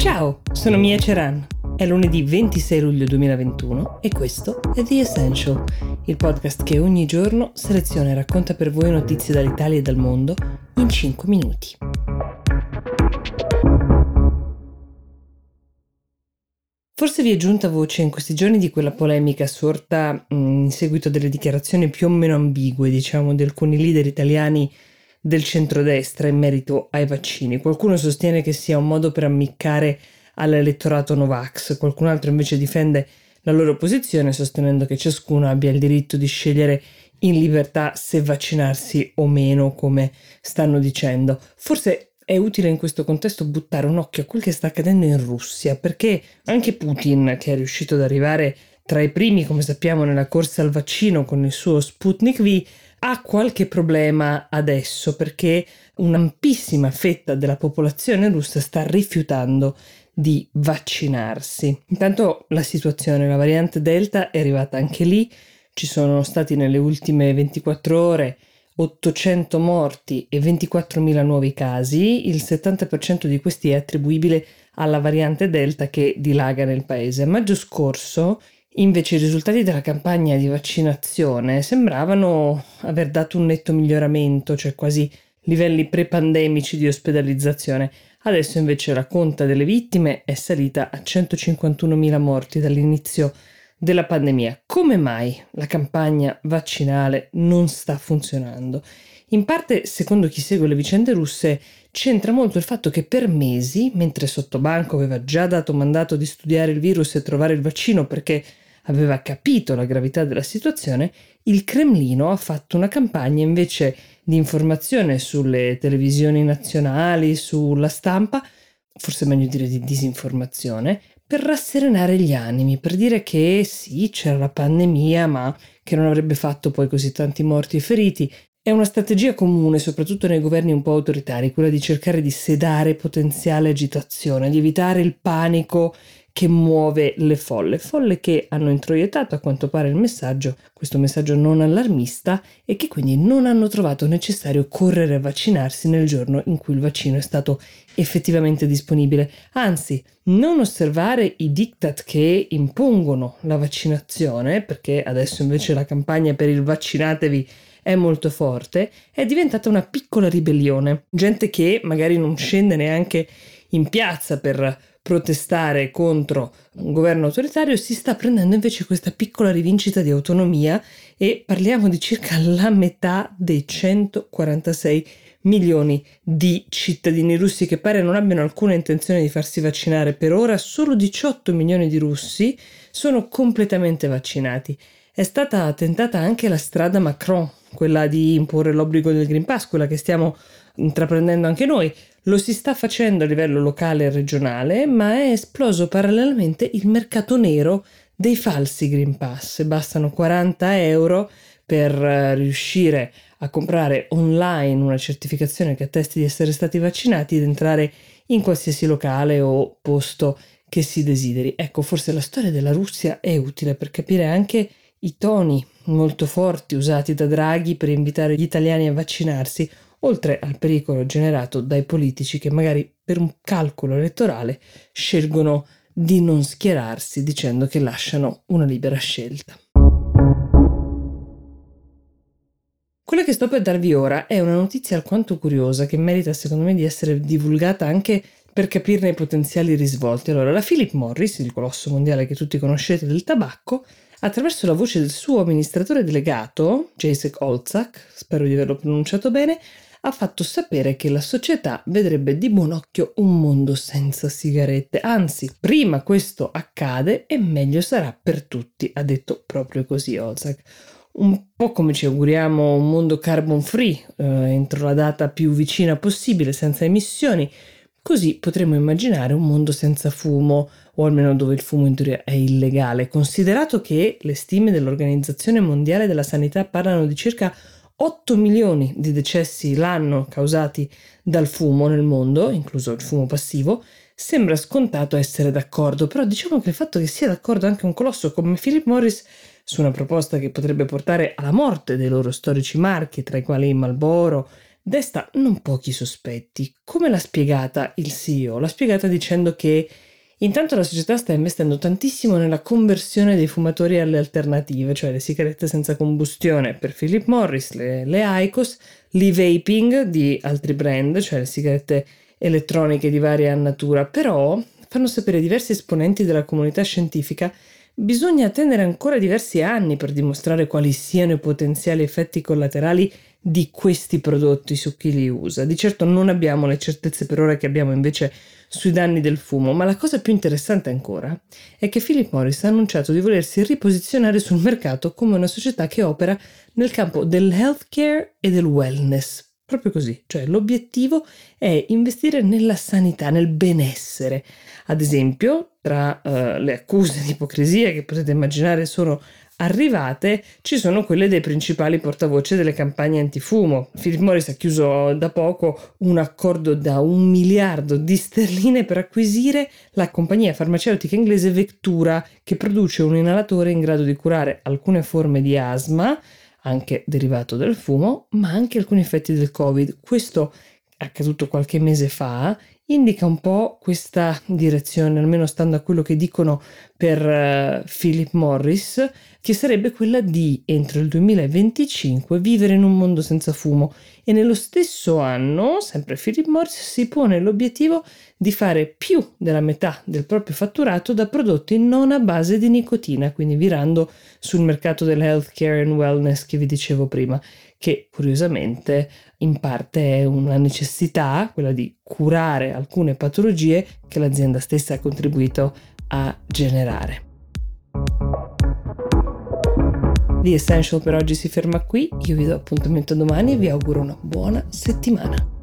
Ciao, sono Mia Ceran. È lunedì 26 luglio 2021 e questo è The Essential, il podcast che ogni giorno seleziona e racconta per voi notizie dall'Italia e dal mondo in 5 minuti. Forse vi è giunta voce in questi giorni di quella polemica sorta mm, in seguito delle dichiarazioni più o meno ambigue, diciamo, di alcuni leader italiani del centrodestra in merito ai vaccini. Qualcuno sostiene che sia un modo per ammiccare all'elettorato Novax, qualcun altro invece difende la loro posizione sostenendo che ciascuno abbia il diritto di scegliere in libertà se vaccinarsi o meno, come stanno dicendo. Forse è utile in questo contesto buttare un occhio a quel che sta accadendo in Russia, perché anche Putin, che è riuscito ad arrivare tra i primi, come sappiamo, nella corsa al vaccino con il suo Sputnik V, ha qualche problema adesso perché un'ampissima fetta della popolazione russa sta rifiutando di vaccinarsi. Intanto la situazione, la variante Delta è arrivata anche lì, ci sono stati nelle ultime 24 ore 800 morti e 24.000 nuovi casi, il 70% di questi è attribuibile alla variante Delta che dilaga nel paese. A maggio scorso Invece i risultati della campagna di vaccinazione sembravano aver dato un netto miglioramento, cioè quasi livelli pre-pandemici di ospedalizzazione. Adesso invece la conta delle vittime è salita a 151.000 morti dall'inizio della pandemia. Come mai la campagna vaccinale non sta funzionando? In parte, secondo chi segue le vicende russe, c'entra molto il fatto che per mesi, mentre Sottobanco aveva già dato mandato di studiare il virus e trovare il vaccino perché aveva capito la gravità della situazione, il Cremlino ha fatto una campagna invece di informazione sulle televisioni nazionali, sulla stampa, forse meglio dire di disinformazione, per rasserenare gli animi, per dire che sì, c'era la pandemia, ma che non avrebbe fatto poi così tanti morti e feriti. È una strategia comune, soprattutto nei governi un po' autoritari, quella di cercare di sedare potenziale agitazione, di evitare il panico che muove le folle, folle che hanno introiettato a quanto pare il messaggio, questo messaggio non allarmista, e che quindi non hanno trovato necessario correre a vaccinarsi nel giorno in cui il vaccino è stato effettivamente disponibile. Anzi, non osservare i diktat che impongono la vaccinazione, perché adesso invece la campagna per il vaccinatevi è molto forte, è diventata una piccola ribellione. Gente che magari non scende neanche in piazza per protestare contro un governo autoritario, si sta prendendo invece questa piccola rivincita di autonomia e parliamo di circa la metà dei 146 milioni di cittadini russi che pare non abbiano alcuna intenzione di farsi vaccinare. Per ora solo 18 milioni di russi sono completamente vaccinati. È stata tentata anche la strada Macron, quella di imporre l'obbligo del Green Pass, quella che stiamo intraprendendo anche noi. Lo si sta facendo a livello locale e regionale, ma è esploso parallelamente il mercato nero dei falsi Green Pass. Bastano 40 euro per eh, riuscire a comprare online una certificazione che attesti di essere stati vaccinati ed entrare in qualsiasi locale o posto che si desideri. Ecco, forse la storia della Russia è utile per capire anche i toni molto forti usati da Draghi per invitare gli italiani a vaccinarsi oltre al pericolo generato dai politici che magari per un calcolo elettorale scelgono di non schierarsi dicendo che lasciano una libera scelta. Quella che sto per darvi ora è una notizia alquanto curiosa che merita secondo me di essere divulgata anche per capirne i potenziali risvolti. Allora, la Philip Morris, il colosso mondiale che tutti conoscete del tabacco, attraverso la voce del suo amministratore delegato, Jacek Olzak, spero di averlo pronunciato bene, ha fatto sapere che la società vedrebbe di buon occhio un mondo senza sigarette. Anzi, prima questo accade e meglio sarà per tutti, ha detto proprio così Ozak. Un po' come ci auguriamo un mondo carbon free eh, entro la data più vicina possibile, senza emissioni. Così potremmo immaginare un mondo senza fumo, o almeno dove il fumo in teoria è illegale, considerato che le stime dell'Organizzazione Mondiale della Sanità parlano di circa 8 milioni di decessi l'anno causati dal fumo nel mondo, incluso il fumo passivo, sembra scontato essere d'accordo, però diciamo che il fatto che sia d'accordo anche un colosso come Philip Morris su una proposta che potrebbe portare alla morte dei loro storici marchi, tra i quali Marlboro, desta non pochi sospetti. Come l'ha spiegata il CEO? L'ha spiegata dicendo che Intanto la società sta investendo tantissimo nella conversione dei fumatori alle alternative, cioè le sigarette senza combustione per Philip Morris, le, le ICOS, l'e-vaping di altri brand, cioè le sigarette elettroniche di varia natura, però fanno sapere diversi esponenti della comunità scientifica bisogna attendere ancora diversi anni per dimostrare quali siano i potenziali effetti collaterali di questi prodotti su chi li usa. Di certo non abbiamo le certezze per ora che abbiamo invece sui danni del fumo, ma la cosa più interessante ancora è che Philip Morris ha annunciato di volersi riposizionare sul mercato come una società che opera nel campo del healthcare e del wellness. Proprio così, cioè l'obiettivo è investire nella sanità, nel benessere. Ad esempio, tra uh, le accuse di ipocrisia che potete immaginare sono arrivate ci sono quelle dei principali portavoce delle campagne antifumo. Philip Morris ha chiuso da poco un accordo da un miliardo di sterline per acquisire la compagnia farmaceutica inglese Vectura che produce un inalatore in grado di curare alcune forme di asma, anche derivato dal fumo, ma anche alcuni effetti del Covid. Questo è accaduto qualche mese fa indica un po' questa direzione, almeno stando a quello che dicono per uh, Philip Morris, che sarebbe quella di, entro il 2025, vivere in un mondo senza fumo. E nello stesso anno, sempre Philip Morris si pone l'obiettivo di fare più della metà del proprio fatturato da prodotti non a base di nicotina, quindi virando sul mercato dell'healthcare and wellness che vi dicevo prima che curiosamente in parte è una necessità, quella di curare alcune patologie che l'azienda stessa ha contribuito a generare. The Essential per oggi si ferma qui, io vi do appuntamento domani e vi auguro una buona settimana.